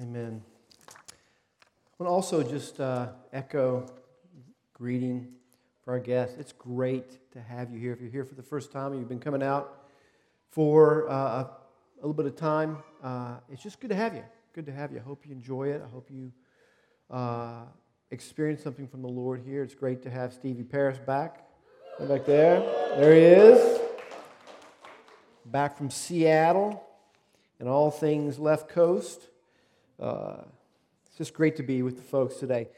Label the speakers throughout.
Speaker 1: Amen. I want to also just uh, echo greeting for our guests. It's great to have you here. If you're here for the first time, you've been coming out for uh, a, little bit of time. Uh, it's just good to have you. Good to have you. I hope you enjoy it. I hope you uh, experience something from the Lord here. It's great to have Stevie Paris back. Back there. There he is. Back from Seattle and all things left coast. Uh, it's just great to be with the folks today.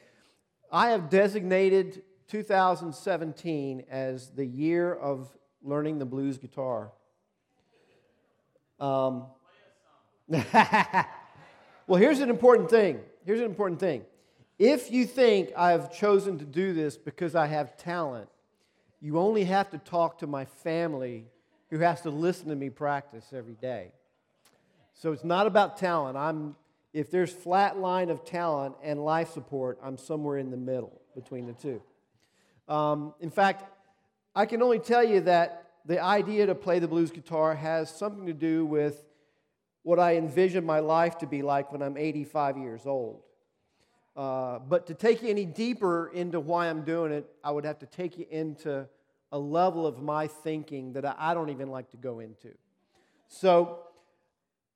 Speaker 1: I have designated 2017 as the year of learning the blues guitar. Um, well, here's an important thing. Here's an important thing. If you think I've chosen to do this because I have talent, you only have to talk to my family who has to listen to me practice every day. So it's not about talent. I'm if there's flat line of talent and life support, I'm somewhere in the middle between the two. Um, in fact, I can only tell you that the idea to play the blues guitar has something to do with what I envision my life to be like when I'm 85 years old. Uh, but to take you any deeper into why I'm doing it, I would have to take you into a level of my thinking that I don't even like to go into. So,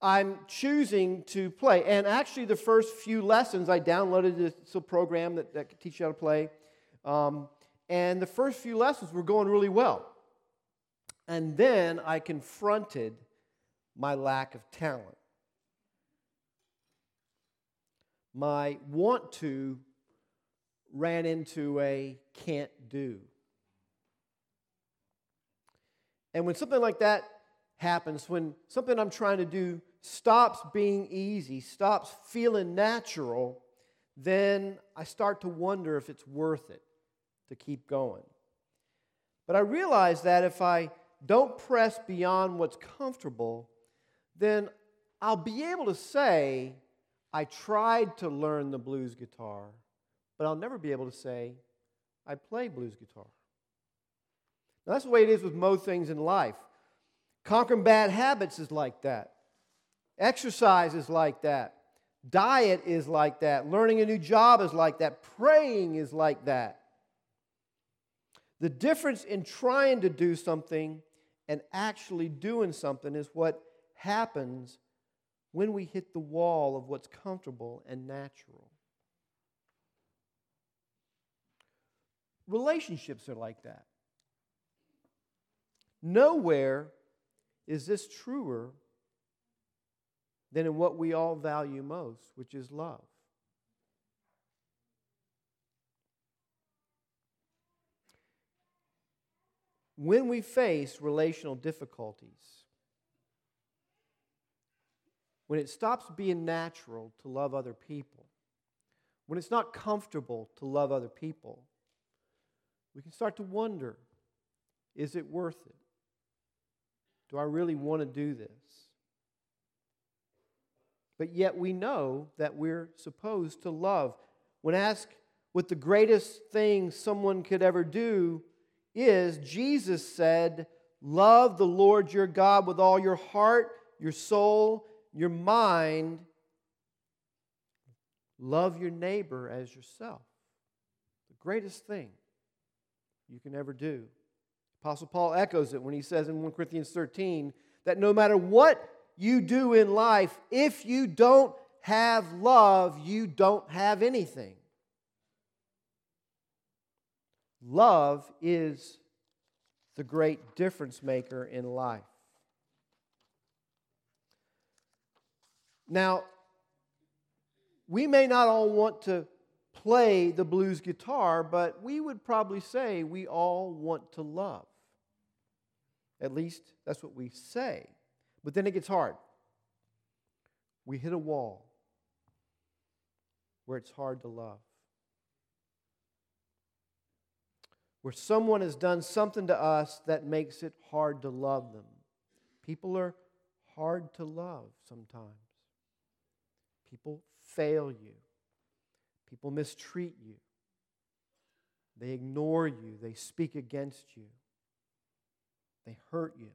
Speaker 1: I'm choosing to play. And actually, the first few lessons, I downloaded this program that, that could teach you how to play. Um, and the first few lessons were going really well. And then I confronted my lack of talent. My want to ran into a can't do. And when something like that happens, when something I'm trying to do stops being easy, stops feeling natural, then I start to wonder if it's worth it to keep going. But I realize that if I don't press beyond what's comfortable, then I'll be able to say, I tried to learn the blues guitar, but I'll never be able to say, I play blues guitar. Now, that's the way it is with most things in life. Conquering bad habits is like that. Exercise is like that. Diet is like that. Learning a new job is like that. Praying is like that. The difference in trying to do something and actually doing something is what happens when we hit the wall of what's comfortable and natural. Relationships are like that. Nowhere is this truer than in what we all value most, which is love. When we face relational difficulties, when it stops being natural to love other people, when it's not comfortable to love other people, we can start to wonder is it worth it? Do I really want to do this? but yet we know that we're supposed to love. When asked what the greatest thing someone could ever do is, Jesus said, Love the Lord your God with all your heart, your soul, your mind. Love your neighbor as yourself. The greatest thing you can ever do. Apostle Paul echoes it when he says in 1 Corinthians 13 that no matter what you do in life, if you don't have love, you don't have anything. Love is the great difference maker in life. Now, we may not all want to play the blues guitar, but we would probably say we all want to love. At least that's what we say. But then it gets hard. We hit a wall where it's hard to love. Where someone has done something to us that makes it hard to love them. People are hard to love sometimes. People fail you. People mistreat you. They ignore you. They speak against you. They hurt you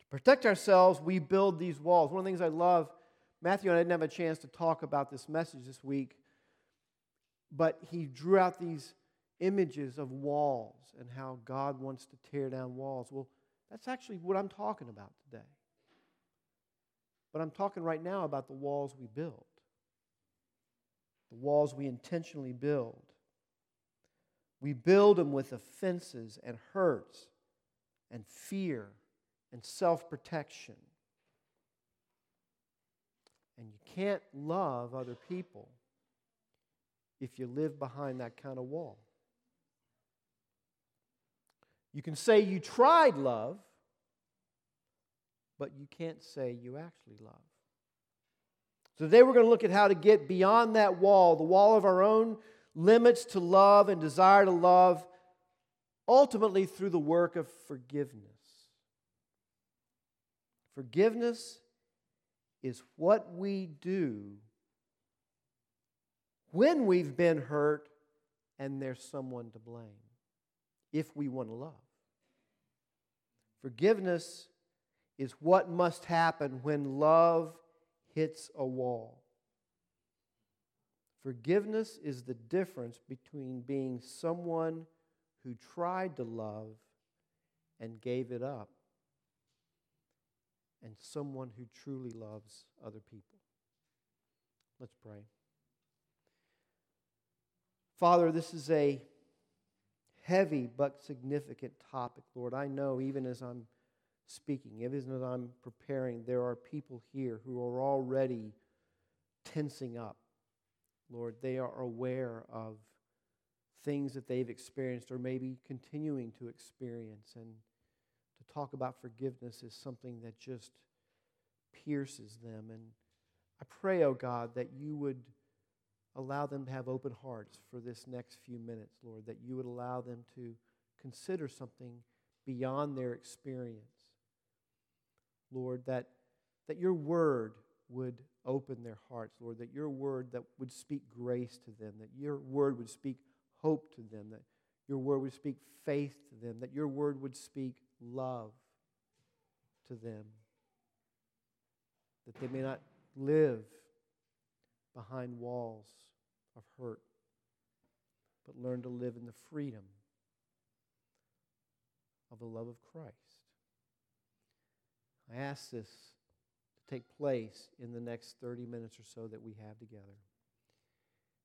Speaker 1: To protect ourselves, we build these walls. One of the things I love Matthew and I didn't have a chance to talk about this message this week, but he drew out these images of walls and how God wants to tear down walls. Well, that's actually what I'm talking about today. But I'm talking right now about the walls we build, the walls we intentionally build. We build them with offenses and hurts and fear and self protection. And you can't love other people if you live behind that kind of wall. You can say you tried love, but you can't say you actually love. So today we're going to look at how to get beyond that wall, the wall of our own limits to love and desire to love, ultimately through the work of forgiveness. Forgiveness is what we do when we've been hurt and there's someone to blame, if we want to love. Forgiveness is what must happen when love hits a wall. Forgiveness is the difference between being someone who tried to love and gave it up and someone who truly loves other people. Let's pray. Father, this is a heavy but significant topic, Lord. I know even as I'm speaking, even as I'm preparing, there are people here who are already tensing up. Lord, they are aware of things that they've experienced or maybe continuing to experience. And to talk about forgiveness is something that just pierces them. And I pray, oh God, that you would allow them to have open hearts for this next few minutes, Lord, that you would allow them to consider something beyond their experience. Lord, that, that your word would open their hearts, Lord, that your word that would speak grace to them, that your word would speak hope to them, that your word would speak faith to them, that your word would speak love to them, that they may not live behind walls of hurt, but learn to live in the freedom of the love of Christ. I ask this to take place in the next 30 minutes or so that we have together.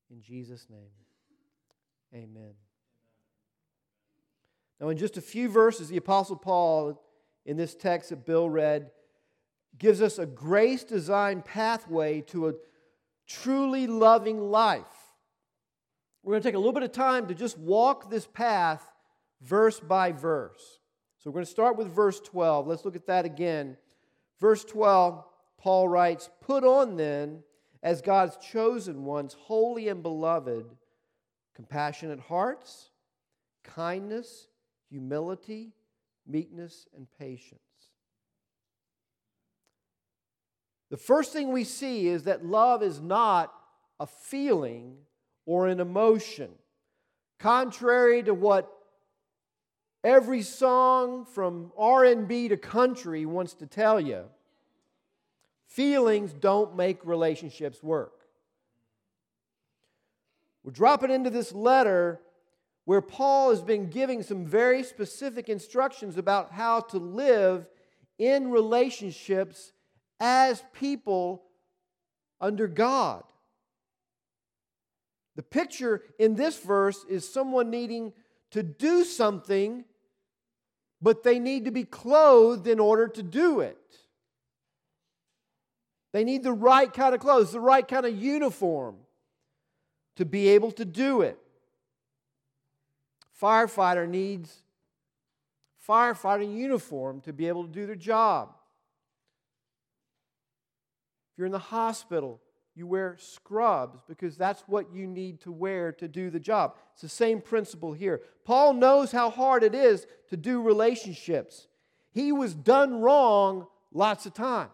Speaker 1: In Jesus' name, amen. Now, in just a few verses, the Apostle Paul, in this text that Bill read, gives us a grace designed pathway to a truly loving life. We're going to take a little bit of time to just walk this path verse by verse. So we're going to start with verse 12. Let's look at that again. Verse 12, Paul writes, Put on then, as God's chosen ones, holy and beloved, compassionate hearts, kindness, humility, meekness, and patience. The first thing we see is that love is not a feeling or an emotion. Contrary to what every song from R&B to country wants to tell you, feelings don't make relationships work. We're dropping into this letter where Paul has been giving some very specific instructions about how to live in relationships as people under God. The picture in this verse is someone needing to do something, but they need to be clothed in order to do it. They need the right kind of clothes, the right kind of uniform to be able to do it. Firefighter needs firefighting uniform to be able to do their job. If you're in the hospital, you wear scrubs because that's what you need to wear to do the job. It's the same principle here. Paul knows how hard it is to do relationships. He was done wrong lots of times.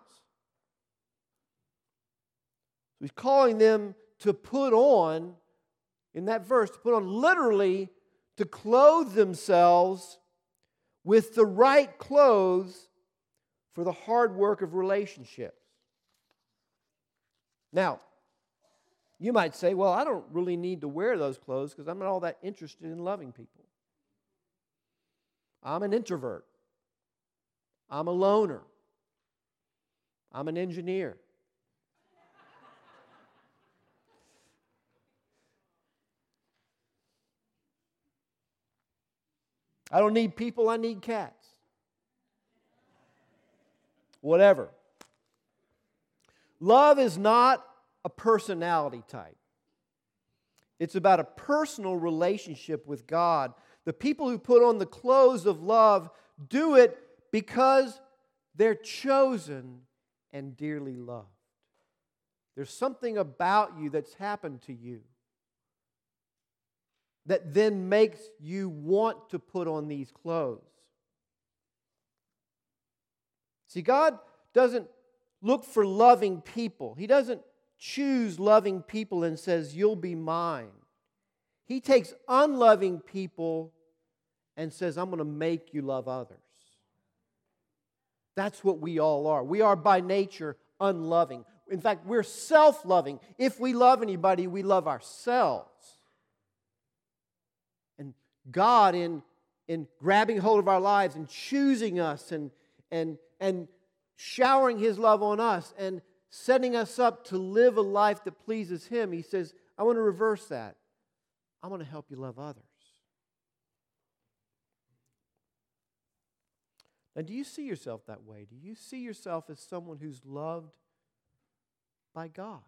Speaker 1: He's calling them to put on, in that verse, to put on literally to clothe themselves with the right clothes for the hard work of relationships. Now, you might say, well, I don't really need to wear those clothes because I'm not all that interested in loving people. I'm an introvert. I'm a loner. I'm an engineer. I don't need people, I need cats. Whatever. Love is not a personality type. It's about a personal relationship with God. The people who put on the clothes of love do it because they're chosen and dearly loved. There's something about you that's happened to you that then makes you want to put on these clothes. See, God doesn't look for loving people, He doesn't choose loving people and says, You'll be mine. He takes unloving people and says, I'm going to make you love others. That's what we all are. We are by nature unloving. In fact, we're self loving. If we love anybody, we love ourselves. And God, in, in grabbing hold of our lives and choosing us and, and, and showering His love on us and setting us up to live a life that pleases Him, He says, I want to reverse that. I want to help you love others. Now, do you see yourself that way? Do you see yourself as someone who's loved by God?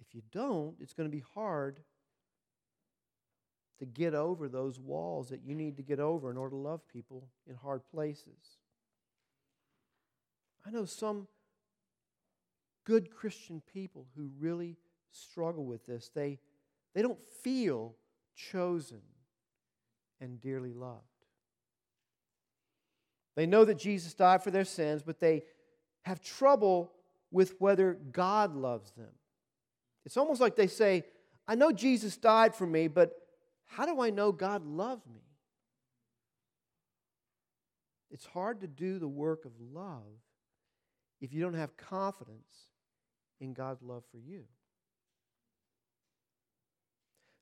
Speaker 1: If you don't, it's going to be hard to get over those walls that you need to get over in order to love people in hard places. I know some good Christian people who really struggle with this. They, they don't feel chosen and dearly loved. They know that Jesus died for their sins, but they have trouble with whether God loves them. It's almost like they say, I know Jesus died for me, but how do I know God loves me? It's hard to do the work of love if you don't have confidence in God's love for you.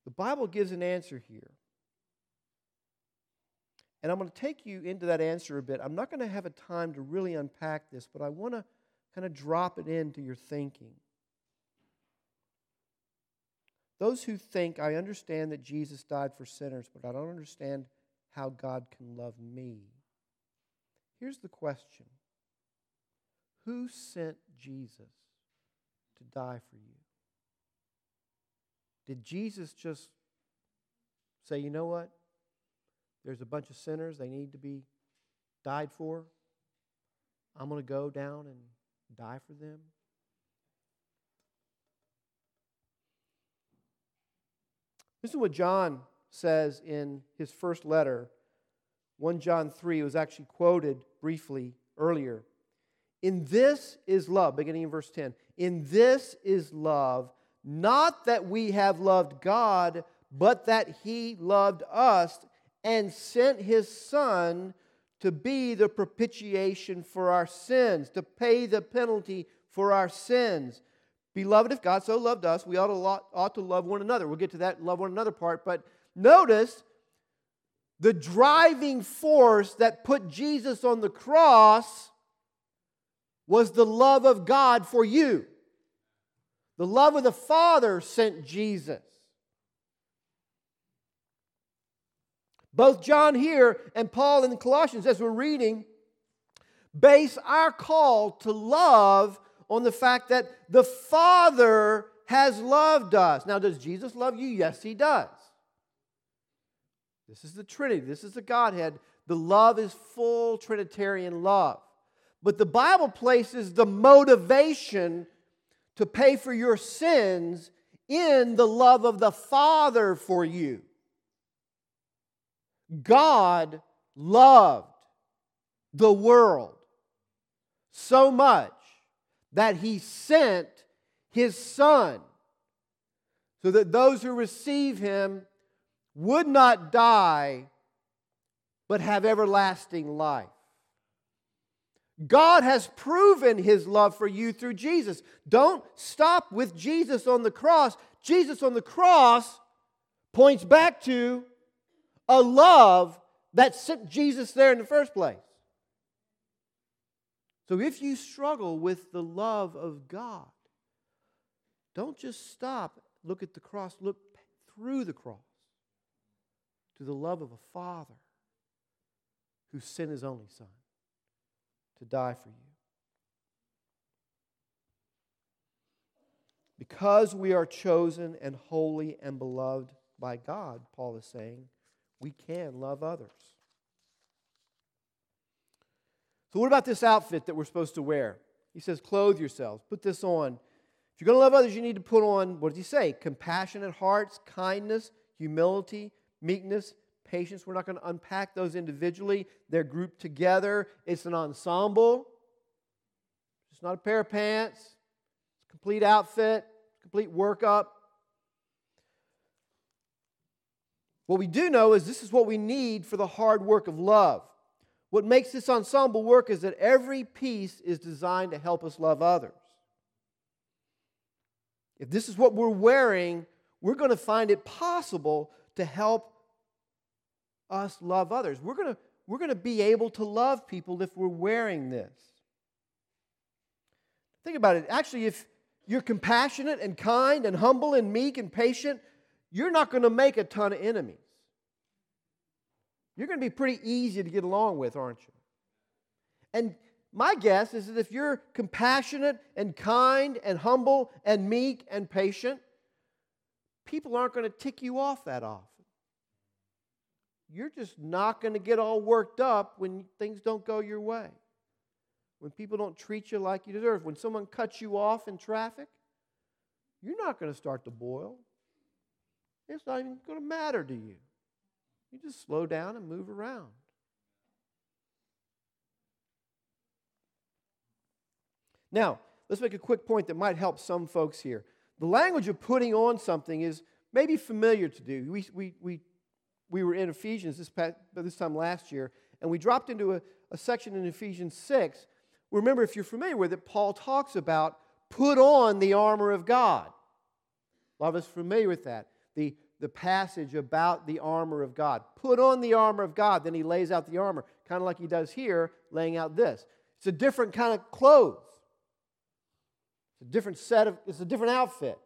Speaker 1: The Bible gives an answer here. And I'm going to take you into that answer a bit. I'm not going to have a time to really unpack this, but I want to kind of drop it into your thinking. Those who think, I understand that Jesus died for sinners, but I don't understand how God can love me. Here's the question Who sent Jesus to die for you? Did Jesus just say, you know what? There's a bunch of sinners, they need to be died for. I'm going to go down and die for them. This is what John says in his first letter. 1 John 3 it was actually quoted briefly earlier. In this is love, beginning in verse 10. In this is love, not that we have loved God, but that He loved us and sent his son to be the propitiation for our sins, to pay the penalty for our sins. Beloved, if God so loved us, we ought to, ought to love one another. We'll get to that love one another part. But notice the driving force that put Jesus on the cross was the love of God for you. The love of the Father sent Jesus. Both John here and Paul in Colossians, as we're reading, base our call to love on the fact that the Father has loved us. Now, does Jesus love you? Yes, he does. This is the Trinity, this is the Godhead. The love is full Trinitarian love. But the Bible places the motivation to pay for your sins in the love of the Father for you. God loved the world so much that he sent his son so that those who receive him would not die but have everlasting life. God has proven his love for you through Jesus. Don't stop with Jesus on the cross. Jesus on the cross points back to a love that sent Jesus there in the first place. So if you struggle with the love of God, don't just stop, look at the cross, look through the cross to the love of a Father who sent his only Son to die for you. Because we are chosen and holy and beloved by God, Paul is saying, we can love others. So, what about this outfit that we're supposed to wear? He says, clothe yourselves, put this on. If you're going to love others, you need to put on, what does he say? Compassionate hearts, kindness, humility, meekness, patience. We're not going to unpack those individually. They're grouped together. It's an ensemble. It's not a pair of pants. It's a complete outfit, complete workup. What we do know is this is what we need for the hard work of love. What makes this ensemble work is that every piece is designed to help us love others. If this is what we're wearing, we're going to find it possible to help us love others. We're going to, we're going to be able to love people if we're wearing this. Think about it. Actually, if you're compassionate and kind and humble and meek and patient, you're not going to make a ton of enemies. You're going to be pretty easy to get along with, aren't you? And my guess is that if you're compassionate and kind and humble and meek and patient, people aren't going to tick you off that often you're just not going to get all worked up when things don't go your way. When people don't treat you like you deserve. When someone cuts you off in traffic, you're not going to start to boil. It's not even going to matter to you. You just slow down and move around. Now, let's make a quick point that might help some folks here. The language of putting on something is maybe familiar to do. We, we, we we were in Ephesians this, past, this time last year, and we dropped into a, a section in Ephesians 6. Remember, if you're familiar with it, Paul talks about put on the armor of God. A lot of us familiar with that. The, the passage about the armor of God. Put on the armor of God. Then he lays out the armor, kind of like he does here, laying out this. It's a different kind of clothes. It's a different set of, it's a different outfit.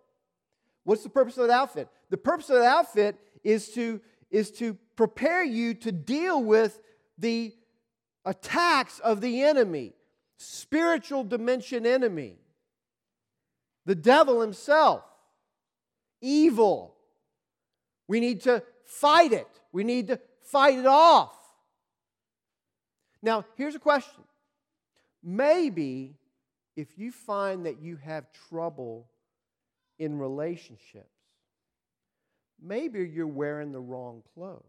Speaker 1: What's the purpose of that outfit? The purpose of that outfit is to is to prepare you to deal with the attacks of the enemy, spiritual dimension enemy, the devil himself, evil. We need to fight it, we need to fight it off. Now, here's a question. Maybe if you find that you have trouble in relationships, maybe you're wearing the wrong clothes.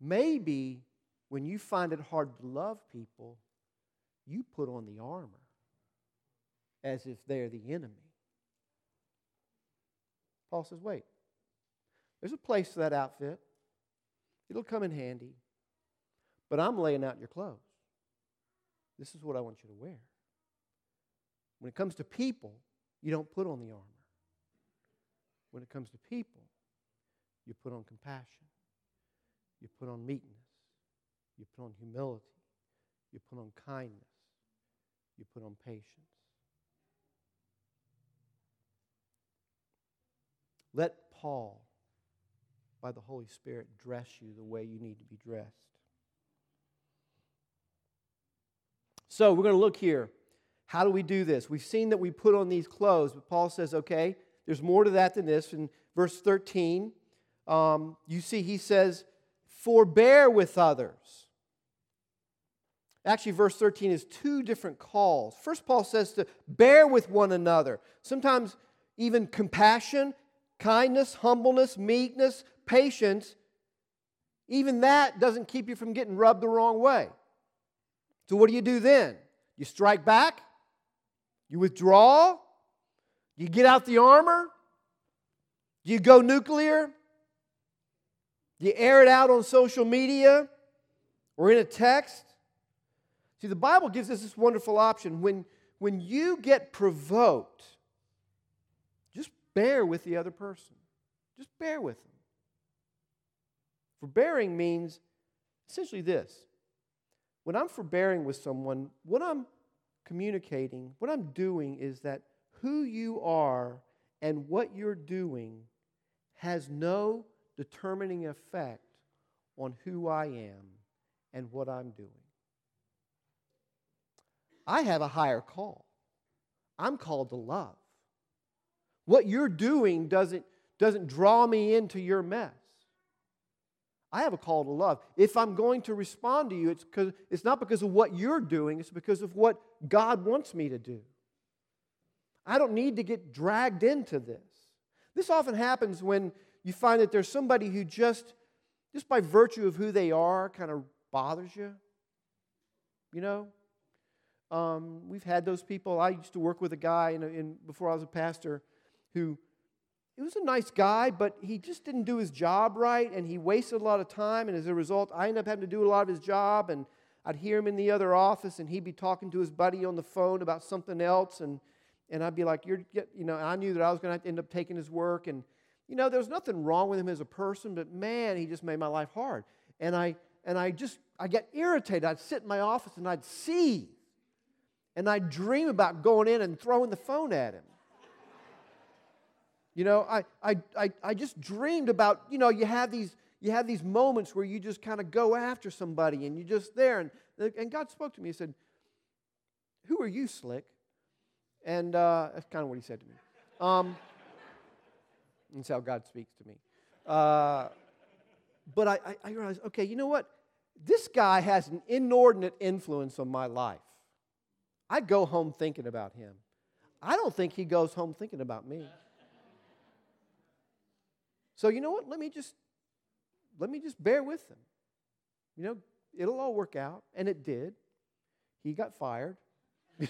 Speaker 1: Maybe when you find it hard to love people, you put on the armor as if they're the enemy. Paul says, wait, there's a place for that outfit. It'll come in handy. But I'm laying out your clothes. This is what I want you to wear. When it comes to people, you don't put on the armor. When it comes to people, you put on compassion, you put on meekness, you put on humility, you put on kindness, you put on patience. Let Paul, by the Holy Spirit, dress you the way you need to be dressed. So we're going to look here. How do we do this? We've seen that we put on these clothes, but Paul says, okay, there's more to that than this. In verse 13, um, you see he says, Forbear with others. Actually, verse 13 is two different calls. First, Paul says to bear with one another. Sometimes, even compassion, kindness, humbleness, meekness, patience, even that doesn't keep you from getting rubbed the wrong way. So, what do you do then? You strike back? You withdraw? You get out the armor? You go nuclear? You air it out on social media or in a text? See, the Bible gives us this wonderful option. When, when you get provoked, just bear with the other person. Just bear with them. Forbearing means essentially this when I'm forbearing with someone, what I'm communicating, what I'm doing is that who you are and what you're doing has no determining effect on who I am and what I'm doing. I have a higher call. I'm called to love. What you're doing doesn't, doesn't draw me into your mess. I have a call to love. If I'm going to respond to you, it's, it's not because of what you're doing, it's because of what God wants me to do. I don't need to get dragged into this. This often happens when you find that there's somebody who just, just by virtue of who they are, kind of bothers you. You know? Um, we've had those people. I used to work with a guy in, in, before I was a pastor who he was a nice guy, but he just didn't do his job right, and he wasted a lot of time. And as a result, I ended up having to do a lot of his job. And I'd hear him in the other office, and he'd be talking to his buddy on the phone about something else, and and I'd be like, "You're," you know. I knew that I was going to end up taking his work, and you know, there was nothing wrong with him as a person, but man, he just made my life hard. And I and I just I get irritated. I'd sit in my office and I'd see, and I'd dream about going in and throwing the phone at him. You know, I, I, I, I just dreamed about, you know, you have these, you have these moments where you just kind of go after somebody and you're just there. And, and God spoke to me. He said, Who are you, Slick? And uh, that's kind of what he said to me. Um, that's how God speaks to me. Uh, but I, I, I realized, okay, you know what? This guy has an inordinate influence on my life. I go home thinking about him. I don't think he goes home thinking about me. So you know what? Let me just let me just bear with him. You know, it'll all work out, and it did. He got fired.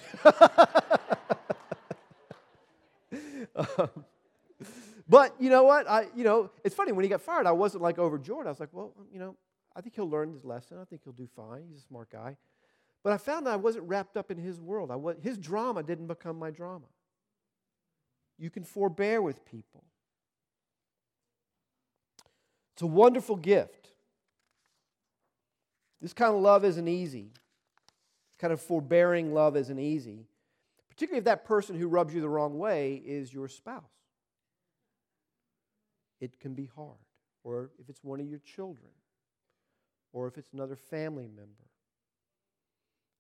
Speaker 1: but you know what? I you know it's funny when he got fired. I wasn't like overjoyed. I was like, well, you know, I think he'll learn his lesson. I think he'll do fine. He's a smart guy. But I found that I wasn't wrapped up in his world. I was, his drama didn't become my drama. You can forbear with people. It's a wonderful gift. This kind of love isn't easy. This kind of forbearing love isn't easy, particularly if that person who rubs you the wrong way is your spouse. It can be hard, or if it's one of your children, or if it's another family member.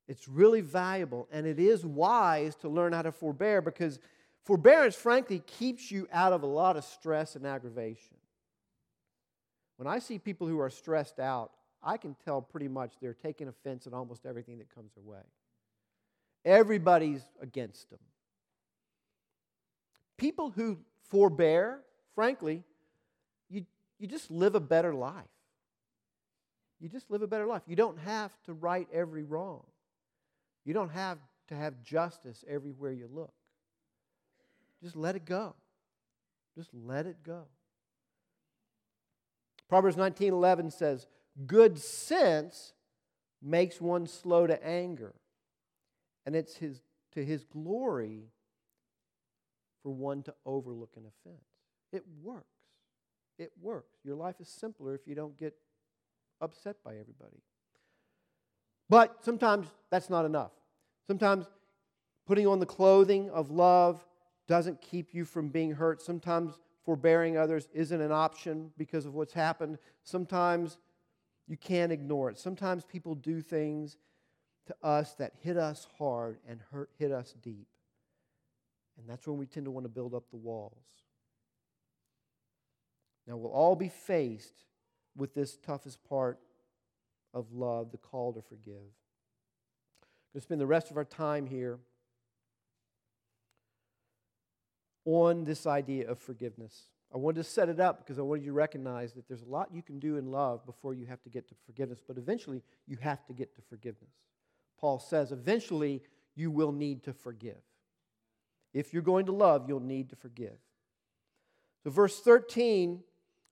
Speaker 1: It's really valuable, and it is wise to learn how to forbear because forbearance, frankly, keeps you out of a lot of stress and aggravation. When I see people who are stressed out, I can tell pretty much they're taking offense at almost everything that comes their way. Everybody's against them. People who forbear, frankly, you, just live a better life. You just live a better life. You don't have to right every wrong. You don't have to have justice everywhere you look. Just let it go. Just let it go. Proverbs 19:11 says, "Good sense makes one slow to anger, and it's his, to his glory for one to overlook an offense." It works. It works. Your life is simpler if you don't get upset by everybody. But sometimes that's not enough. Sometimes putting on the clothing of love doesn't keep you from being hurt. Sometimes forbearing others isn't an option because of what's happened. Sometimes you can't ignore it. Sometimes people do things to us that hit us hard and hurt, hit us deep. And that's when we tend to want to build up the walls. Now, we'll all be faced with this toughest part of love, the call to forgive. We're going to spend the rest of our time here on this idea of forgiveness. I wanted to set it up because I wanted you to recognize that there's a lot you can do in love before you have to get to forgiveness, but eventually you have to get to forgiveness. Paul says, eventually you will need to forgive. If you're going to love, you'll need to forgive. So, verse 13,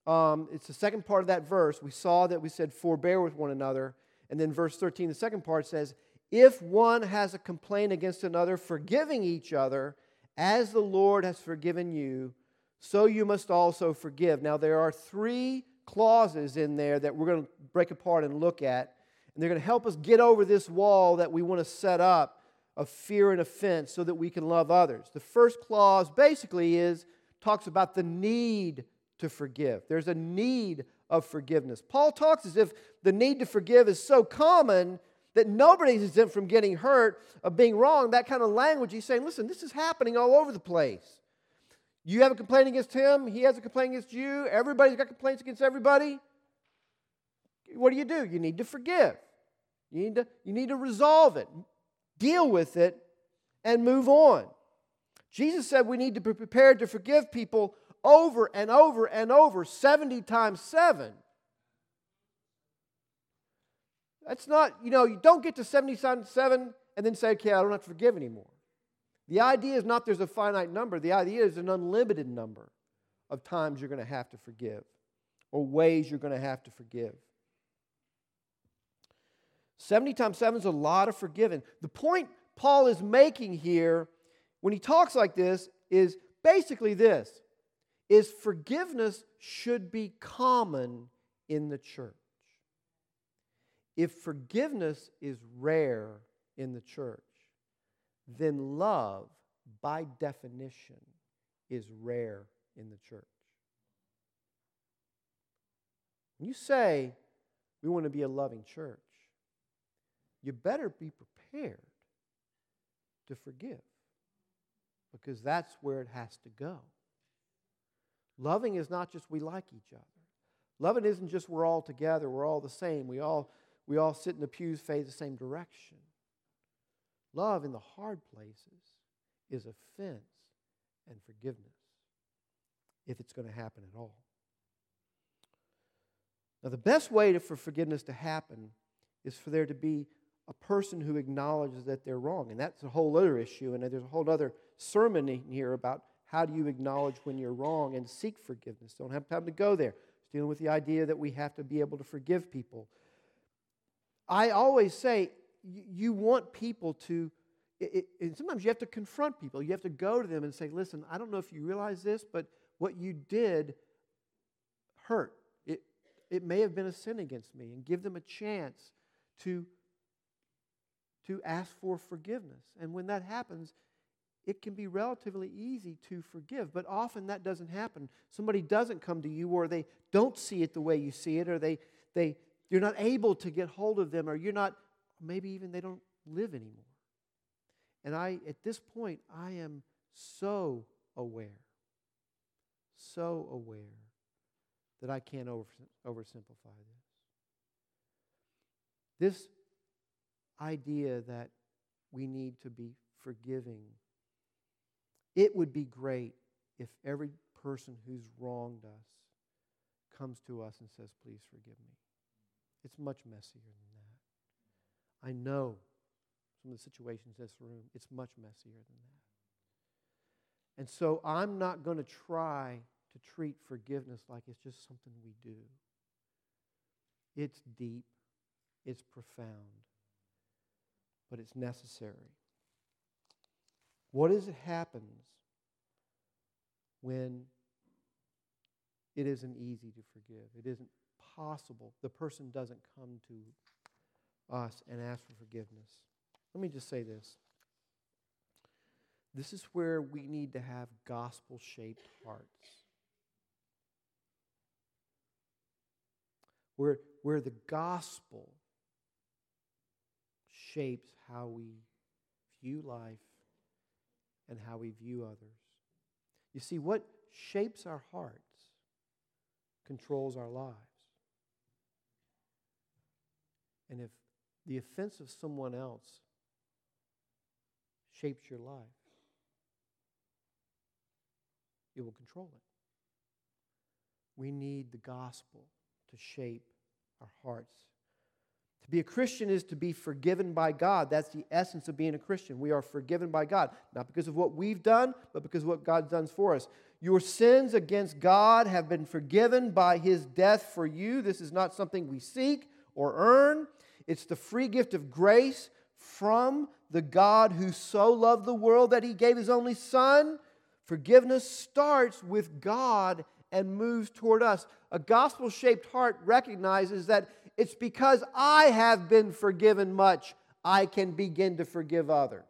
Speaker 1: um, it's the second part of that verse. We saw that we said, forbear with one another. And then verse 13, the second part says, if one has a complaint against another, forgiving each other, as the Lord has forgiven you, so you must also forgive. Now, there are three clauses in there that we're going to break apart and look at, and they're going to help us get over this wall that we want to set up of fear and offense so that we can love others. The first clause basically is talks about the need to forgive. There's a need of forgiveness. Paul talks as if the need to forgive is so common that nobody's exempt from getting hurt, of being wrong. That kind of language, he's saying, listen, this is happening all over the place. You have a complaint against him, he has a complaint against you, everybody's got complaints against everybody. What do you do? You need to forgive. You need to, you need to resolve it, deal with it, and move on. Jesus said we need to be prepared to forgive people over and over and over, 70 times 7. That's not, you know, you don't get to 70 times 7 and then say, okay, I don't have to forgive anymore. The idea is not there's a finite number, the idea is an unlimited number of times you're going to have to forgive or ways you're going to have to forgive. 70 times 7 is a lot of forgiving. The point Paul is making here when he talks like this is basically this is forgiveness should be common in the church. If forgiveness is rare in the church, then love, by definition, is rare in the church. When you say we want to be a loving church, you better be prepared to forgive because that's where it has to go. Loving is not just we like each other. Loving isn't just we're all together, we're all the same, we all, we all sit in the pews, face the same direction. Love in the hard places is offense and forgiveness, if it's going to happen at all. Now, the best way to, for forgiveness to happen is for there to be a person who acknowledges that they're wrong. And that's a whole other issue. And there's a whole other sermon in here about how do you acknowledge when you're wrong and seek forgiveness? Don't have time to go there. It's dealing with the idea that we have to be able to forgive people. I always say you want people to, and sometimes you have to confront people. You have to go to them and say, listen, I don't know if you realize this, but what you did hurt. It, it may have been a sin against me, and give them a chance to, to ask for forgiveness. And when that happens, it can be relatively easy to forgive, but often that doesn't happen. Somebody doesn't come to you, or they don't see it the way you see it, or they, they, you're not able to get hold of them, or you're not, maybe even they don't live anymore. And I, at this point, I am so aware, so aware that I can't over, oversimplify this. This idea that we need to be forgiving it would be great if every person who's wronged us comes to us and says, Please forgive me. It's much messier than that. I know some of the situations in this room, it's much messier than that. And so I'm not going to try to treat forgiveness like it's just something we do. It's deep, it's profound, but it's necessary. What is it happens when it isn't easy to forgive? It isn't possible. The person doesn't come to us and ask for forgiveness. Let me just say this. This is where we need to have gospel shaped hearts. Where, where the gospel shapes how we view life and how we view others. You see, what shapes our hearts controls our lives. And if the offense of someone else shapes your life, it will control it. We need the gospel to shape our hearts to be a Christian is to be forgiven by God. That's the essence of being a Christian. We are forgiven by God, not because of what we've done, but because of what God's done for us. Your sins against God have been forgiven by his death for you. This is not something we seek or earn, it's the free gift of grace from the God who so loved the world that he gave his only Son. Forgiveness starts with God and moves toward us. A gospel shaped heart recognizes that it's because I have been forgiven much, I can begin to forgive others.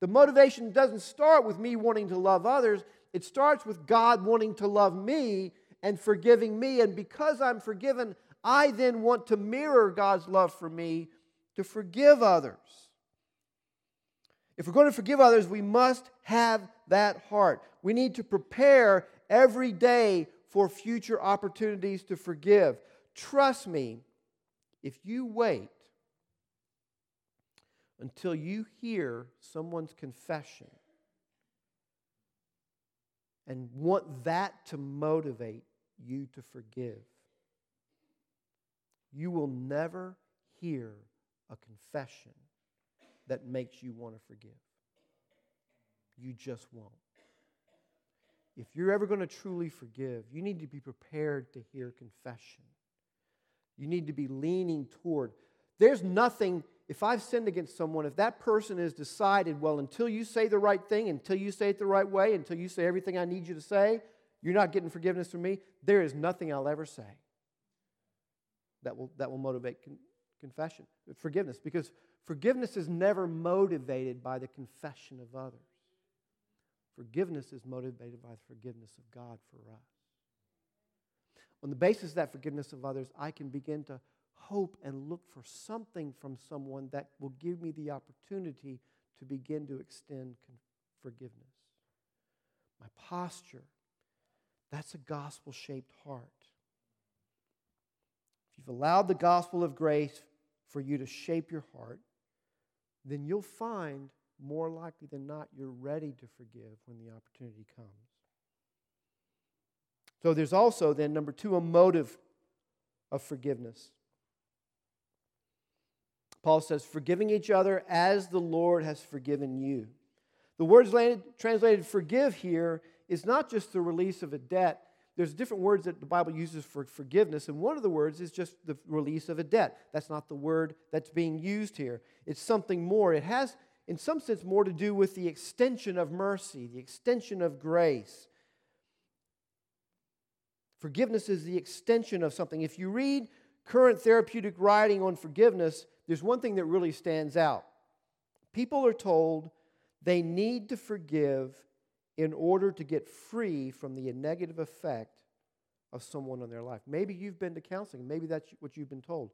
Speaker 1: The motivation doesn't start with me wanting to love others, it starts with God wanting to love me and forgiving me. And because I'm forgiven, I then want to mirror God's love for me to forgive others. If we're going to forgive others, we must have that heart. We need to prepare every day for future opportunities to forgive. Trust me, if you wait until you hear someone's confession and want that to motivate you to forgive, you will never hear a confession that makes you want to forgive. You just won't. If you're ever going to truly forgive, you need to be prepared to hear confession. You need to be leaning toward. There's nothing, if I've sinned against someone, if that person has decided, well, until you say the right thing, until you say it the right way, until you say everything I need you to say, you're not getting forgiveness from me, there is nothing I'll ever say that will, that will motivate con- confession, forgiveness. Because forgiveness is never motivated by the confession of others. Forgiveness is motivated by the forgiveness of God for us. On the basis of that forgiveness of others, I can begin to hope and look for something from someone that will give me the opportunity to begin to extend forgiveness. My posture, that's a gospel shaped heart. If you've allowed the gospel of grace for you to shape your heart, then you'll find more likely than not you're ready to forgive when the opportunity comes. So there's also, then, number two, a motive of forgiveness. Paul says, forgiving each other as the Lord has forgiven you. The words translated forgive here is not just the release of a debt, there's different words that the Bible uses for forgiveness, and one of the words is just the release of a debt. That's not the word that's being used here. It's something more. It has, in some sense, more to do with the extension of mercy, the extension of grace. Forgiveness is the extension of something. If you read current therapeutic writing on forgiveness, there's one thing that really stands out. People are told they need to forgive in order to get free from the negative effect of someone in their life. Maybe you've been to counseling, maybe that's what you've been told.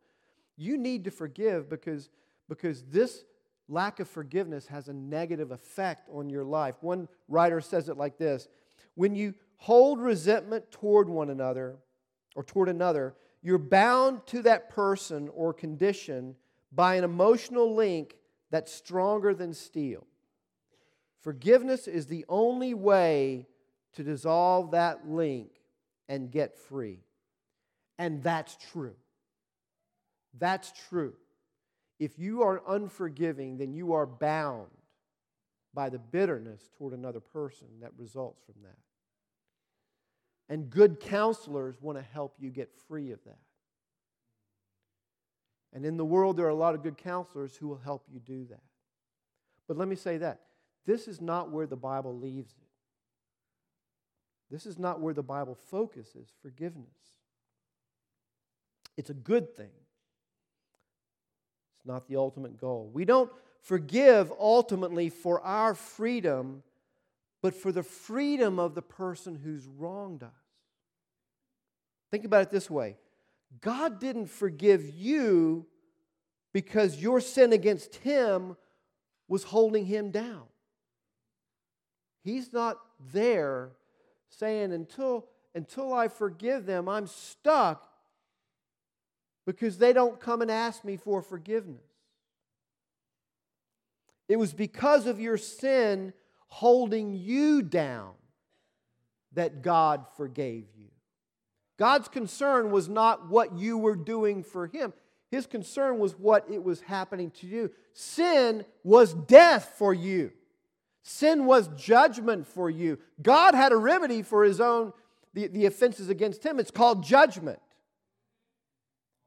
Speaker 1: You need to forgive because, because this lack of forgiveness has a negative effect on your life. One writer says it like this When you hold resentment toward one another or toward another, you're bound to that person or condition by an emotional link that's stronger than steel. Forgiveness is the only way to dissolve that link and get free. And that's true. That's true. If you are unforgiving, then you are bound by the bitterness toward another person that results from that. And good counselors want to help you get free of that. And in the world, there are a lot of good counselors who will help you do that. But let me say that this is not where the Bible leaves it. This is not where the Bible focuses forgiveness. It's a good thing, it's not the ultimate goal. We don't forgive ultimately for our freedom, but for the freedom of the person who's wronged us. Think about it this way God didn't forgive you because your sin against Him was holding Him down. He's not there saying, until, until I forgive them, I'm stuck because they don't come and ask me for forgiveness. It was because of your sin holding you down that God forgave you. God's concern was not what you were doing for Him. His concern was what it was happening to you. Sin was death for you. Sin was judgment for you. God had a remedy for his own, the, the offenses against him. It's called judgment.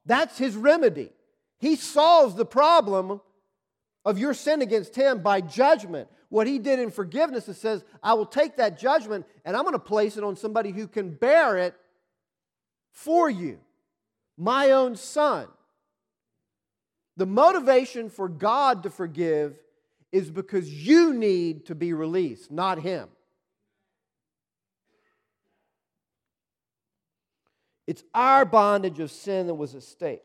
Speaker 1: That's his remedy. He solves the problem of your sin against him by judgment. What he did in forgiveness, it says, I will take that judgment and I'm going to place it on somebody who can bear it for you. My own son. The motivation for God to forgive is because you need to be released, not him. It's our bondage of sin that was at stake.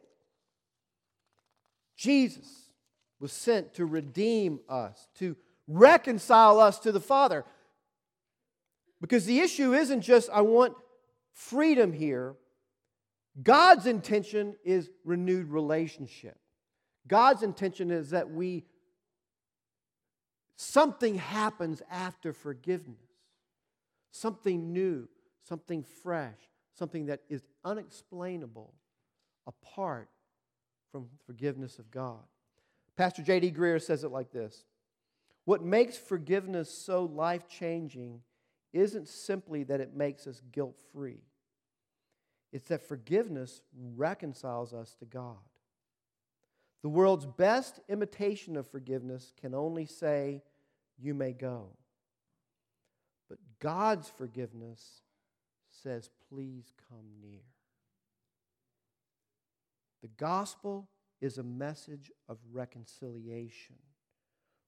Speaker 1: Jesus was sent to redeem us, to reconcile us to the Father. Because the issue isn't just, I want freedom here. God's intention is renewed relationship. God's intention is that we, something happens after forgiveness, something new, something fresh, something that is unexplainable apart from forgiveness of God. Pastor J.D. Greear says it like this What makes forgiveness so life changing isn't simply that it makes us guilt free, it's that forgiveness reconciles us to God. The world's best imitation of forgiveness can only say, You may go. But God's forgiveness says, Please come near. The gospel is a message of reconciliation,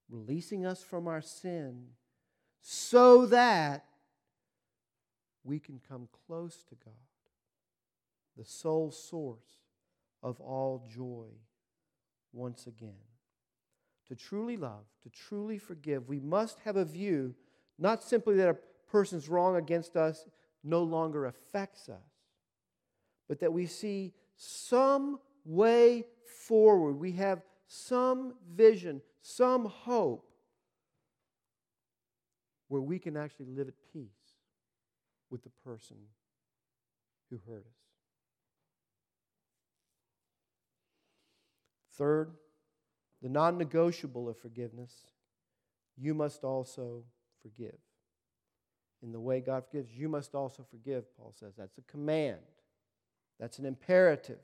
Speaker 1: releasing us from our sin so that we can come close to God, the sole source of all joy, once again. To truly love, to truly forgive, we must have a view not simply that a person's wrong against us no longer affects us, but that we see some way forward. We have some vision, some hope where we can actually live at peace with the person who hurt us. Third, the non negotiable of forgiveness, you must also forgive. In the way God forgives, you must also forgive, Paul says. That's a command, that's an imperative.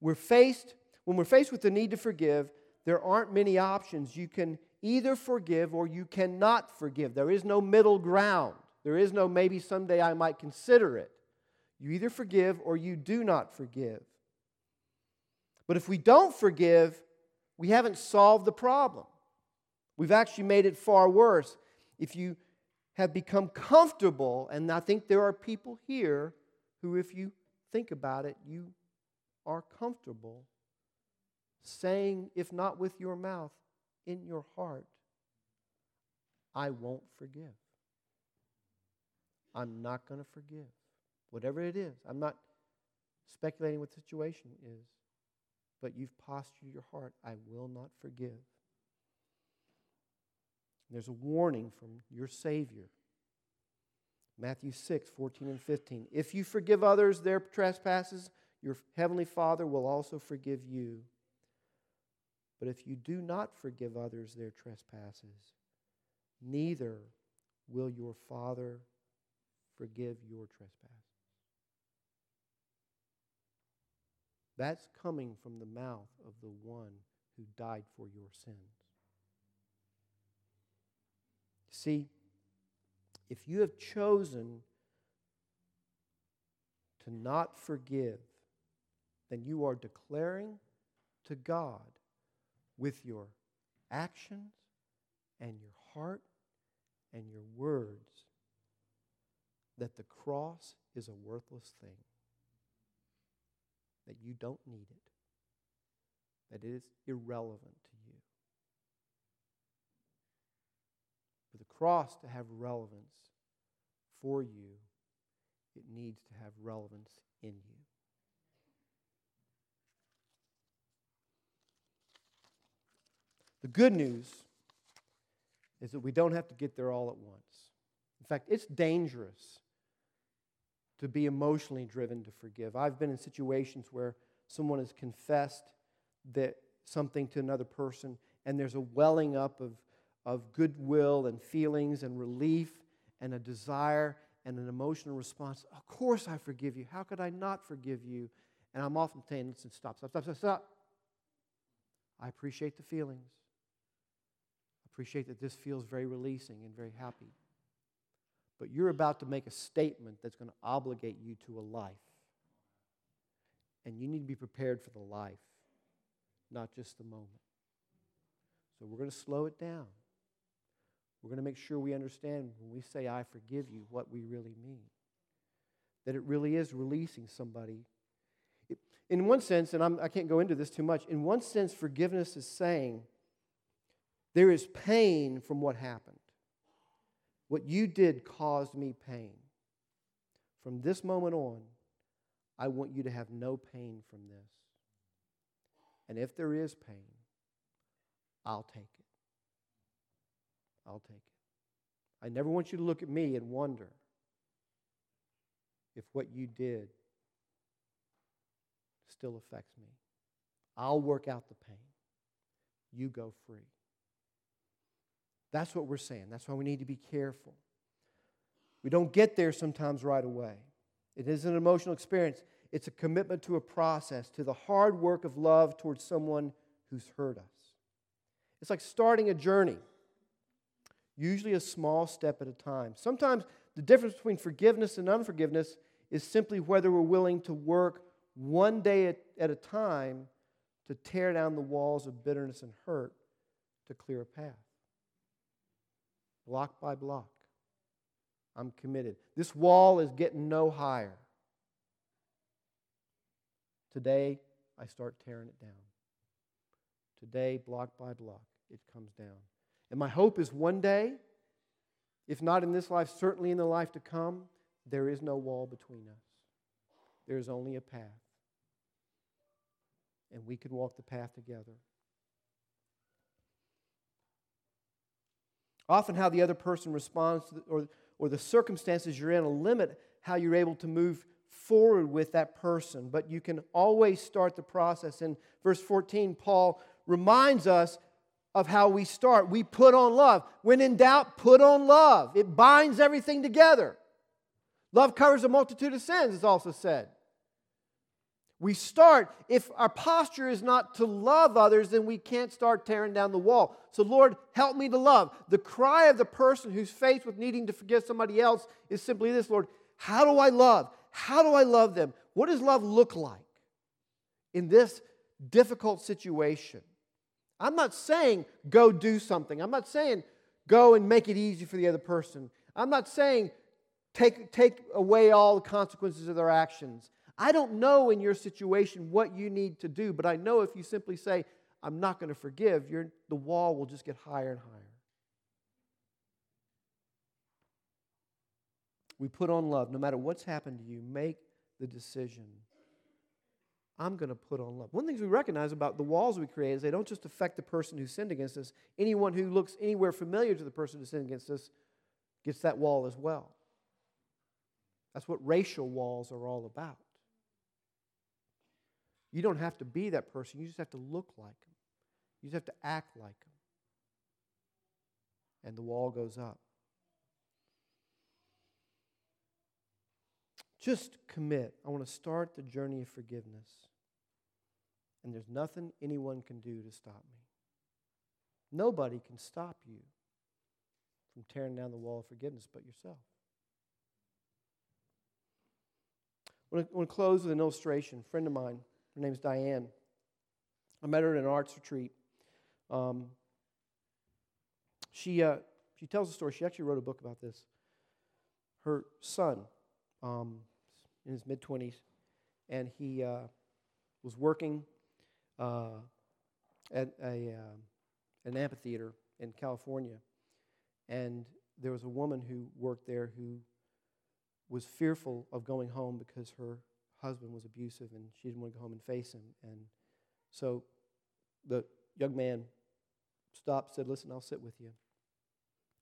Speaker 1: We're faced, when we're faced with the need to forgive, there aren't many options. You can either forgive or you cannot forgive. There is no middle ground. There is no maybe someday I might consider it. You either forgive or you do not forgive. But if we don't forgive, we haven't solved the problem. We've actually made it far worse. If you have become comfortable, and I think there are people here who, if you think about it, you are comfortable saying, if not with your mouth, in your heart, I won't forgive. I'm not going to forgive. Whatever it is. I'm not speculating what the situation is, but you've postured your heart, I will not forgive. There's a warning from your Savior. Matthew 6, 14 and 15. If you forgive others their trespasses, your heavenly Father will also forgive you. But if you do not forgive others their trespasses, neither will your Father forgive your trespasses. That's coming from the mouth of the one who died for your sins. See, if you have chosen to not forgive, then you are declaring to God with your actions and your heart and your words that the cross is a worthless thing, that you don't need it, that it is irrelevant to you. For the cross to have relevance for you, it needs to have relevance in you. The good news is that we don't have to get there all at once. In fact, it's dangerous to be emotionally driven to forgive. I've been in situations where someone has confessed that something to another person and there's a welling up of, of goodwill and feelings and relief and a desire and an emotional response. Of course I forgive you. How could I not forgive you? And I'm often saying, listen, stop, stop, stop, stop, stop. I appreciate the feelings. Appreciate that this feels very releasing and very happy. But you're about to make a statement that's going to obligate you to a life. And you need to be prepared for the life, not just the moment. So we're going to slow it down. We're going to make sure we understand when we say, I forgive you, what we really mean. That it really is releasing somebody. In one sense, and I'm, I can not go into this too much, in one sense, forgiveness is saying there is pain from what happened. What you did caused me pain. From this moment on, I want you to have no pain from this. And if there is pain, I'll take it. I'll take it. I never want you to look at me and wonder if what you did still affects me. I'll work out the pain. You go free. That's what we're saying. That's why we need to be careful. We don't get there sometimes right away. It is an emotional experience, it's a commitment to a process, to the hard work of love towards someone who's hurt us. It's like starting a journey, usually a small step at a time. Sometimes the difference between forgiveness and unforgiveness is simply whether we're willing to work one day at, at a time to tear down the walls of bitterness and hurt to clear a path block by block. I'm committed. This wall is getting no higher. Today, I start tearing it down. Today, block by block, it comes down. And my hope is one day, if not in this life, certainly in the life to come, there is no wall between us. There is only a path. And we can walk the path together. Often, how the other person responds the, or, or the circumstances you're in will limit how you're able to move forward with that person. But you can always start the process. In verse 14, Paul reminds us of how we start. We put on love. When in doubt, put on love. It binds everything together. Love covers a multitude of sins, it's also said. We start, if our posture is not to love others, then we can't start tearing down the wall. So, Lord, help me to love. The cry of the person who's faced with needing to forgive somebody else is simply this Lord, how do I love? How do I love them? What does love look like in this difficult situation? I'm not saying go do something. I'm not saying go and make it easy for the other person. I'm not saying take, take away all the consequences of their actions. I don't know in your situation what you need to do, but I know if you simply say, I'm not going to forgive, the wall will just get higher and higher. We put on love. No matter what's happened to you, make the decision. I'm going to put on love. One of the things we recognize about the walls we create is they don't just affect the person who sinned against us. Anyone who looks anywhere familiar to the person who sinned against us gets that wall as well. That's what racial walls are all about. You don't have to be that person, you just have to look like them. You just have to act like them. And the wall goes up. Just commit. I want to start the journey of forgiveness. And there's nothing anyone can do to stop me. Nobody can stop you from tearing down the wall of forgiveness but yourself. I want to close with an illustration. A friend of mine her name's Diane. I met her at an arts retreat. Um, she, uh, she tells a story. She actually wrote a book about this. Her son, um, in his mid 20s, and he uh, was working uh, at a, uh, an amphitheater in California. And there was a woman who worked there who was fearful of going home because her husband was abusive and she didn't want to go home and face him. And so the young man stopped, said, Listen, I'll sit with you.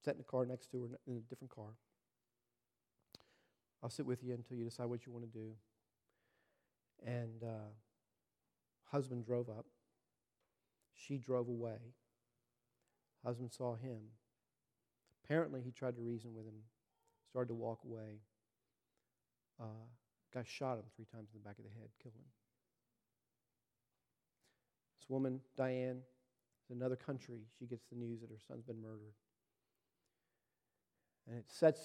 Speaker 1: Sat in the car next to her in a different car. I'll sit with you until you decide what you want to do. And uh, husband drove up. She drove away. Husband saw him. Apparently, he tried to reason with him, started to walk away. Uh, Guy shot him three times in the back of the head, killed him. This woman, Diane, in another country, she gets the news that her son's been murdered. And it sets,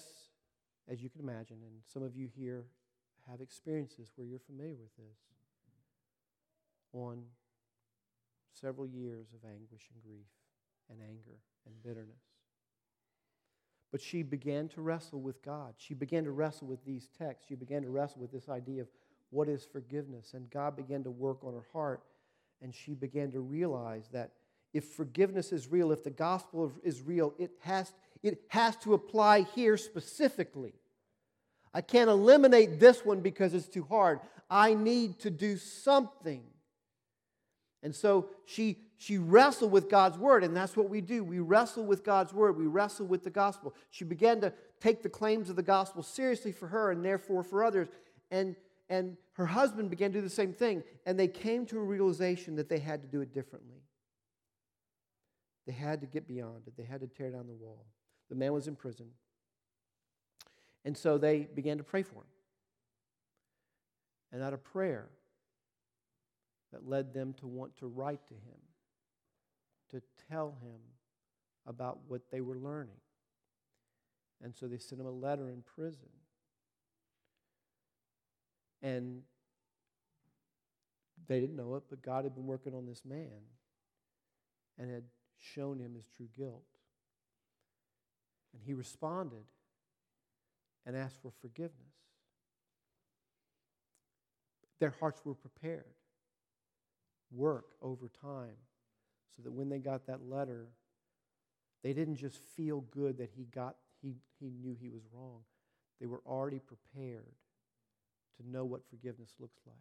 Speaker 1: as you can imagine, and some of you here have experiences where you're familiar with this, on several years of anguish and grief and anger and bitterness. But she began to wrestle with God. She began to wrestle with these texts. She began to wrestle with this idea of what is forgiveness. And God began to work on her heart. And she began to realize that if forgiveness is real, if the gospel is real, it has, it has to apply here specifically. I can't eliminate this one because it's too hard. I need to do something. And so she, she wrestled with God's word, and that's what we do. We wrestle with God's word, we wrestle with the gospel. She began to take the claims of the gospel seriously for her and therefore for others. And, and her husband began to do the same thing, and they came to a realization that they had to do it differently. They had to get beyond it, they had to tear down the wall. The man was in prison. And so they began to pray for him. And out of prayer, that led them to want to write to him, to tell him about what they were learning. And so they sent him a letter in prison. And they didn't know it, but God had been working on this man and had shown him his true guilt. And he responded and asked for forgiveness. Their hearts were prepared work over time so that when they got that letter, they didn't just feel good that he got he, he knew he was wrong. They were already prepared to know what forgiveness looks like.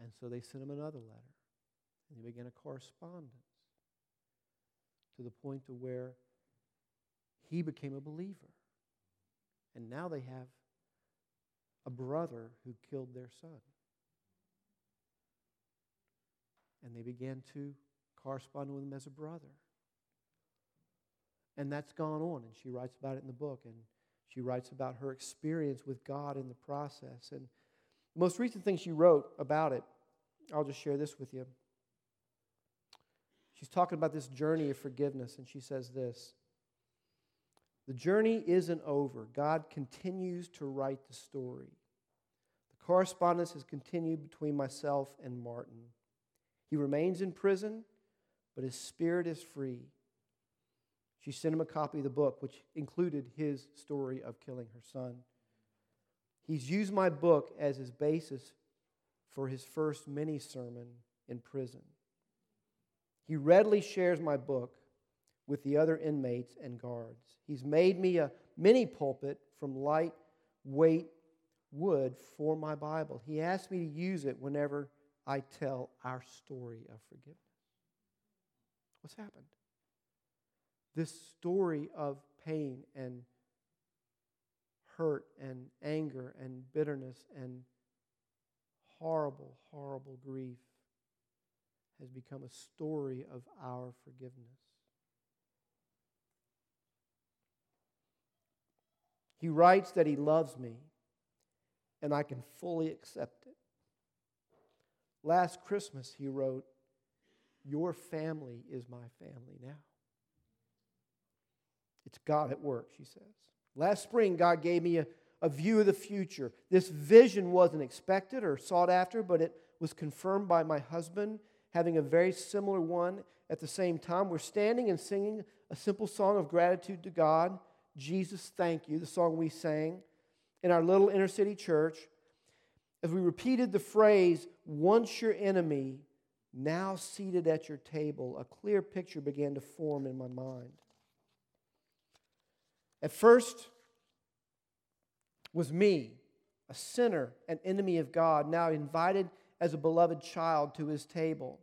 Speaker 1: And so they sent him another letter. And they began a correspondence to the point to where he became a believer. And now they have a brother who killed their son. and they began to correspond with him as a brother. And that's gone on, and she writes about it in the book, and she writes about her experience with God in the process. And the most recent thing she wrote about it, I'll just share this with you. She's talking about this journey of forgiveness, and she says this The journey isn't over. God continues to write the story. The correspondence has continued between myself and Martin. He remains in prison, but his spirit is free. She sent him a copy of the book, which included his story of killing her son. He's used my book as his basis for his first mini sermon in prison. He readily shares my book with the other inmates and guards. He's made me a mini pulpit from lightweight wood for my Bible. He asked me to use it whenever I tell our story of forgiveness. What's happened? This story of pain and hurt and anger and bitterness and horrible, horrible grief has become a story of our forgiveness. He writes that he loves me, and I can fully accept it. Last Christmas, he wrote, Your family is my family now. It's God at work, she says. Last spring, God gave me a, a view of the future. This vision wasn't expected or sought after, but it was confirmed by my husband having a very similar one at the same time. We're standing and singing a simple song of gratitude to God. Jesus, thank you, the song we sang in our little inner city church as we repeated the phrase, once your enemy, now seated at your table, a clear picture began to form in my mind. At first was me, a sinner, an enemy of God, now invited as a beloved child to his table.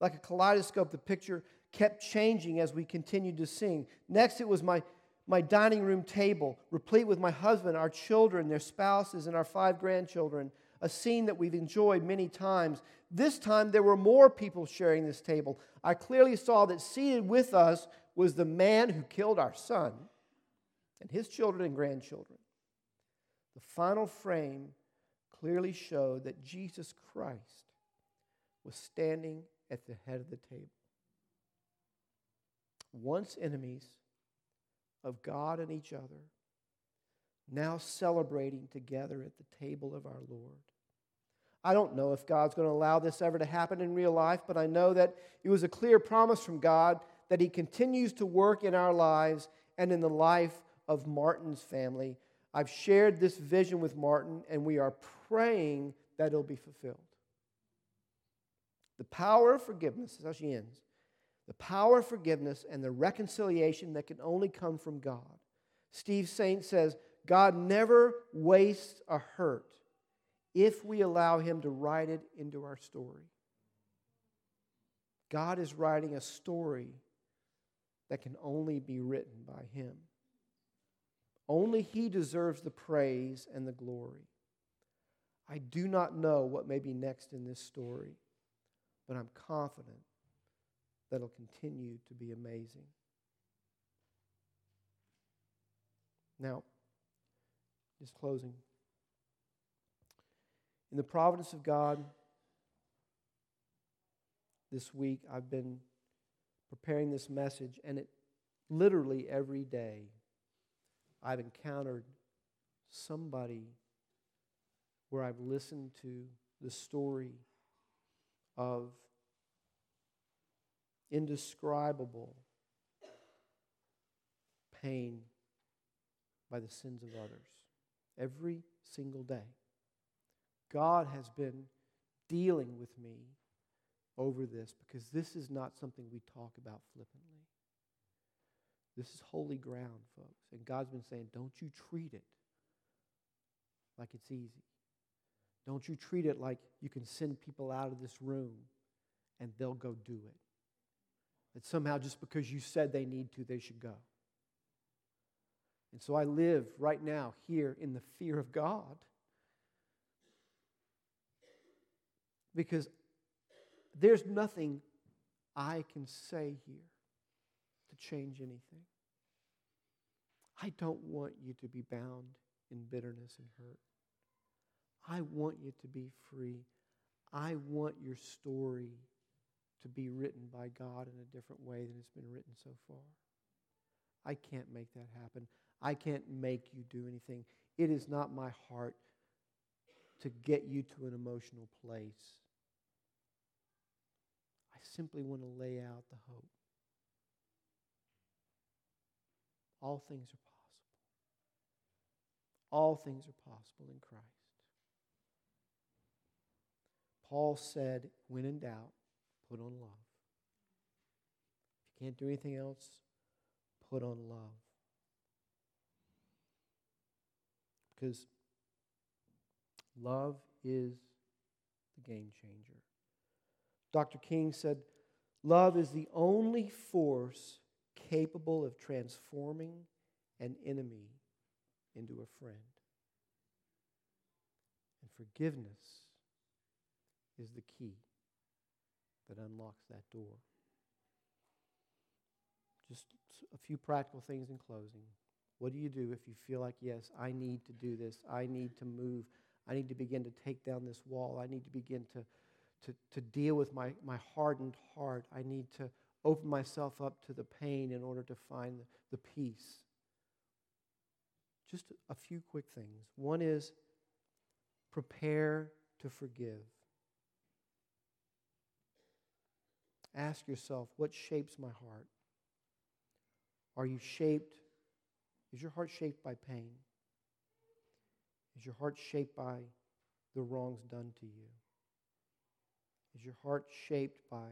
Speaker 1: Like a kaleidoscope, the picture kept changing as we continued to sing. Next, it was my, my dining room table, replete with my husband, our children, their spouses, and our five grandchildren a scene that we've enjoyed many times. This time there were more people sharing this table. I clearly saw that seated with us was the man who killed our son and his children and grandchildren. The final frame clearly showed that Jesus Christ was standing at the head of the table. once enemies of God and each other, now celebrating together at the table of our Lord. I don't know if God's going to allow this ever to happen in real life, but I know that it was a clear promise from God that He continues to work in our lives and in the life of Martin's family. I've shared this vision with Martin, and we are praying that it'll be fulfilled. The power of forgiveness, is how she ends. The power of forgiveness and the reconciliation that can only come from God. Steve Saint says, God never wastes a hurt if we allow Him to write it into our story. God is writing a story that can only be written by Him. Only He deserves the praise and the glory. I do not know what may be next in this story, but I'm confident that it'll continue to be amazing. Now, just closing. In the providence of God, this week I've been preparing this message, and it literally every day I've encountered somebody where I've listened to the story of indescribable pain by the sins of others every single day. God has been dealing with me over this because this is not something we talk about flippantly. This is holy ground, folks. And God's been saying, don't you treat it like it's easy. Don't you treat it like you can send people out of this room and they'll go do it. That somehow just because you said they need to, they should go. And so I live right now here in the fear of God. Because there's nothing I can say here to change anything. I don't want you to be bound in bitterness and hurt. I want you to be free. I want your story to be written by God in a different way than it's been written so far. I can't make that happen. I can't make you do anything. It is not my heart to get you to an emotional place. I simply want to lay out the hope. All things are possible. All things are possible in Christ. Paul said, when in doubt, put on love. If you can't do anything else, put on love. Because love is the game changer. Dr. King said, Love is the only force capable of transforming an enemy into a friend. And forgiveness is the key that unlocks that door. Just a few practical things in closing. What do you do if you feel like, yes, I need to do this? I need to move. I need to begin to take down this wall. I need to begin to, to, to deal with my, my hardened heart. I need to open myself up to the pain in order to find the, the peace. Just a few quick things. One is prepare to forgive. Ask yourself, what shapes my heart? Are you shaped? Is your heart shaped by pain? Is your heart shaped by the wrongs done to you? Is your heart shaped by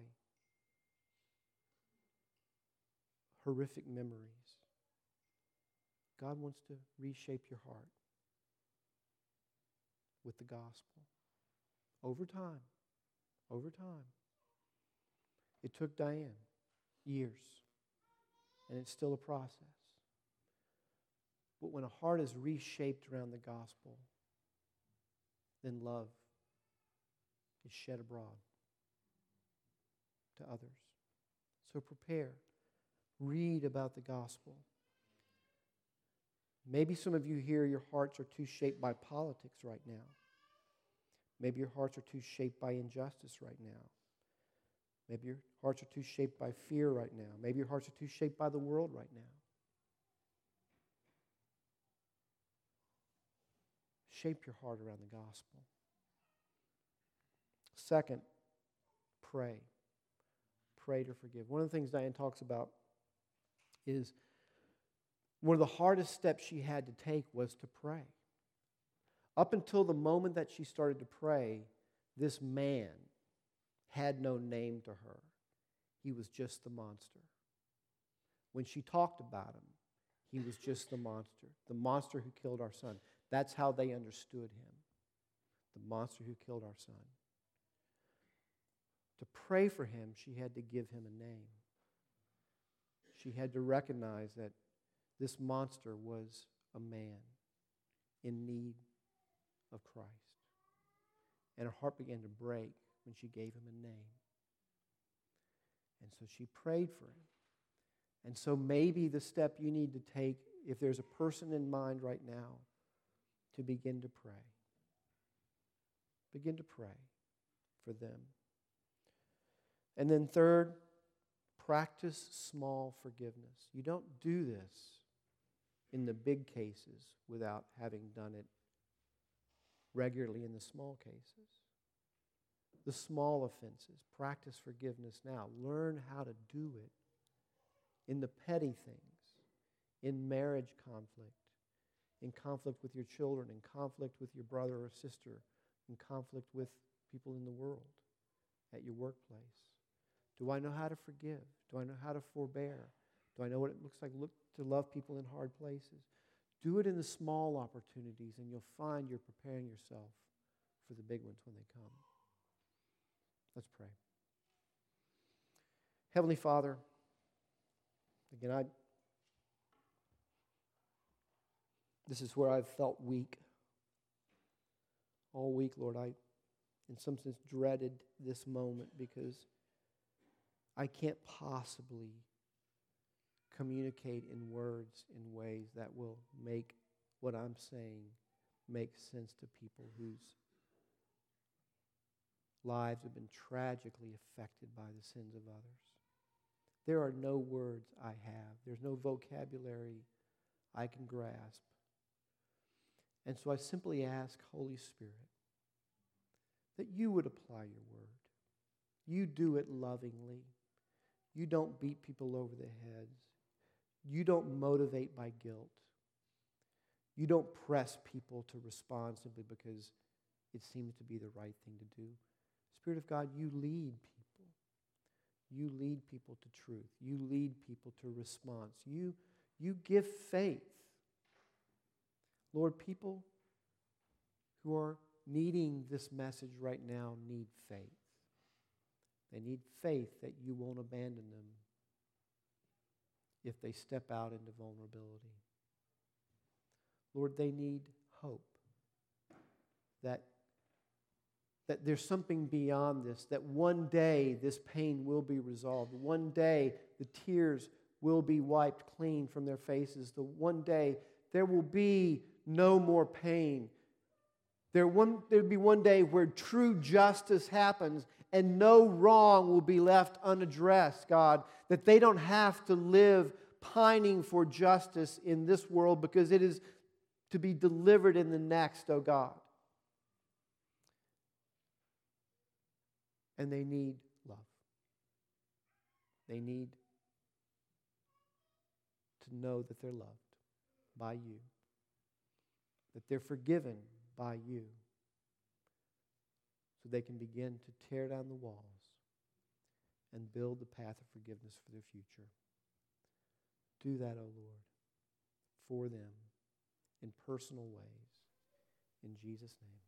Speaker 1: horrific memories? God wants to reshape your heart with the gospel over time. Over time. It took Diane years, and it's still a process. But when a heart is reshaped around the gospel, then love is shed abroad to others. So prepare. Read about the gospel. Maybe some of you here, your hearts are too shaped by politics right now. Maybe your hearts are too shaped by injustice right now. Maybe your hearts are too shaped by fear right now. Maybe your hearts are too shaped by the world right now. Shape your heart around the gospel. Second, pray. Pray to forgive. One of the things Diane talks about is one of the hardest steps she had to take was to pray. Up until the moment that she started to pray, this man had no name to her. He was just the monster. When she talked about him, he was just the monster, the monster who killed our son. That's how they understood him the monster who killed our son. To pray for him, she had to give him a name. She had to recognize that this monster was a man in need of Christ. And her heart began to break when she gave him a name. And so she prayed for him. And so maybe the step you need to take, if there's a person in mind right now, to begin to pray. Begin to pray for them. And then, third, practice small forgiveness. You don't do this in the big cases without having done it regularly in the small cases. The small offenses, practice forgiveness now. Learn how to do it in the petty things, in marriage conflict, in conflict with your children, in conflict with your brother or sister, in conflict with people in the world, at your workplace. Do I know how to forgive? Do I know how to forbear? Do I know what it looks like look, to love people in hard places? Do it in the small opportunities, and you'll find you're preparing yourself for the big ones when they come. Let's pray. Heavenly Father, again, I, this is where I've felt weak. All week, Lord, I, in some sense, dreaded this moment because I can't possibly communicate in words in ways that will make what I'm saying make sense to people whose lives have been tragically affected by the sins of others. There are no words I have, there's no vocabulary I can grasp. And so I simply ask, Holy Spirit, that you would apply your word. You do it lovingly. You don't beat people over the heads. You don't motivate by guilt. You don't press people to respond simply because it seems to be the right thing to do. Spirit of God, you lead people. You lead people to truth. You lead people to response. You, you give faith. Lord, people who are needing this message right now need faith. They need faith that you won't abandon them if they step out into vulnerability. Lord, they need hope that, that there's something beyond this, that one day this pain will be resolved. One day the tears will be wiped clean from their faces. The one day there will be no more pain. There will be one day where true justice happens and no wrong will be left unaddressed, God, that they don't have to live pining for justice in this world because it is to be delivered in the next, oh God. And they need love. They need to know that they're loved by you, that they're forgiven by you so they can begin to tear down the walls and build the path of forgiveness for their future. Do that, O oh Lord, for them in personal ways. In Jesus' name.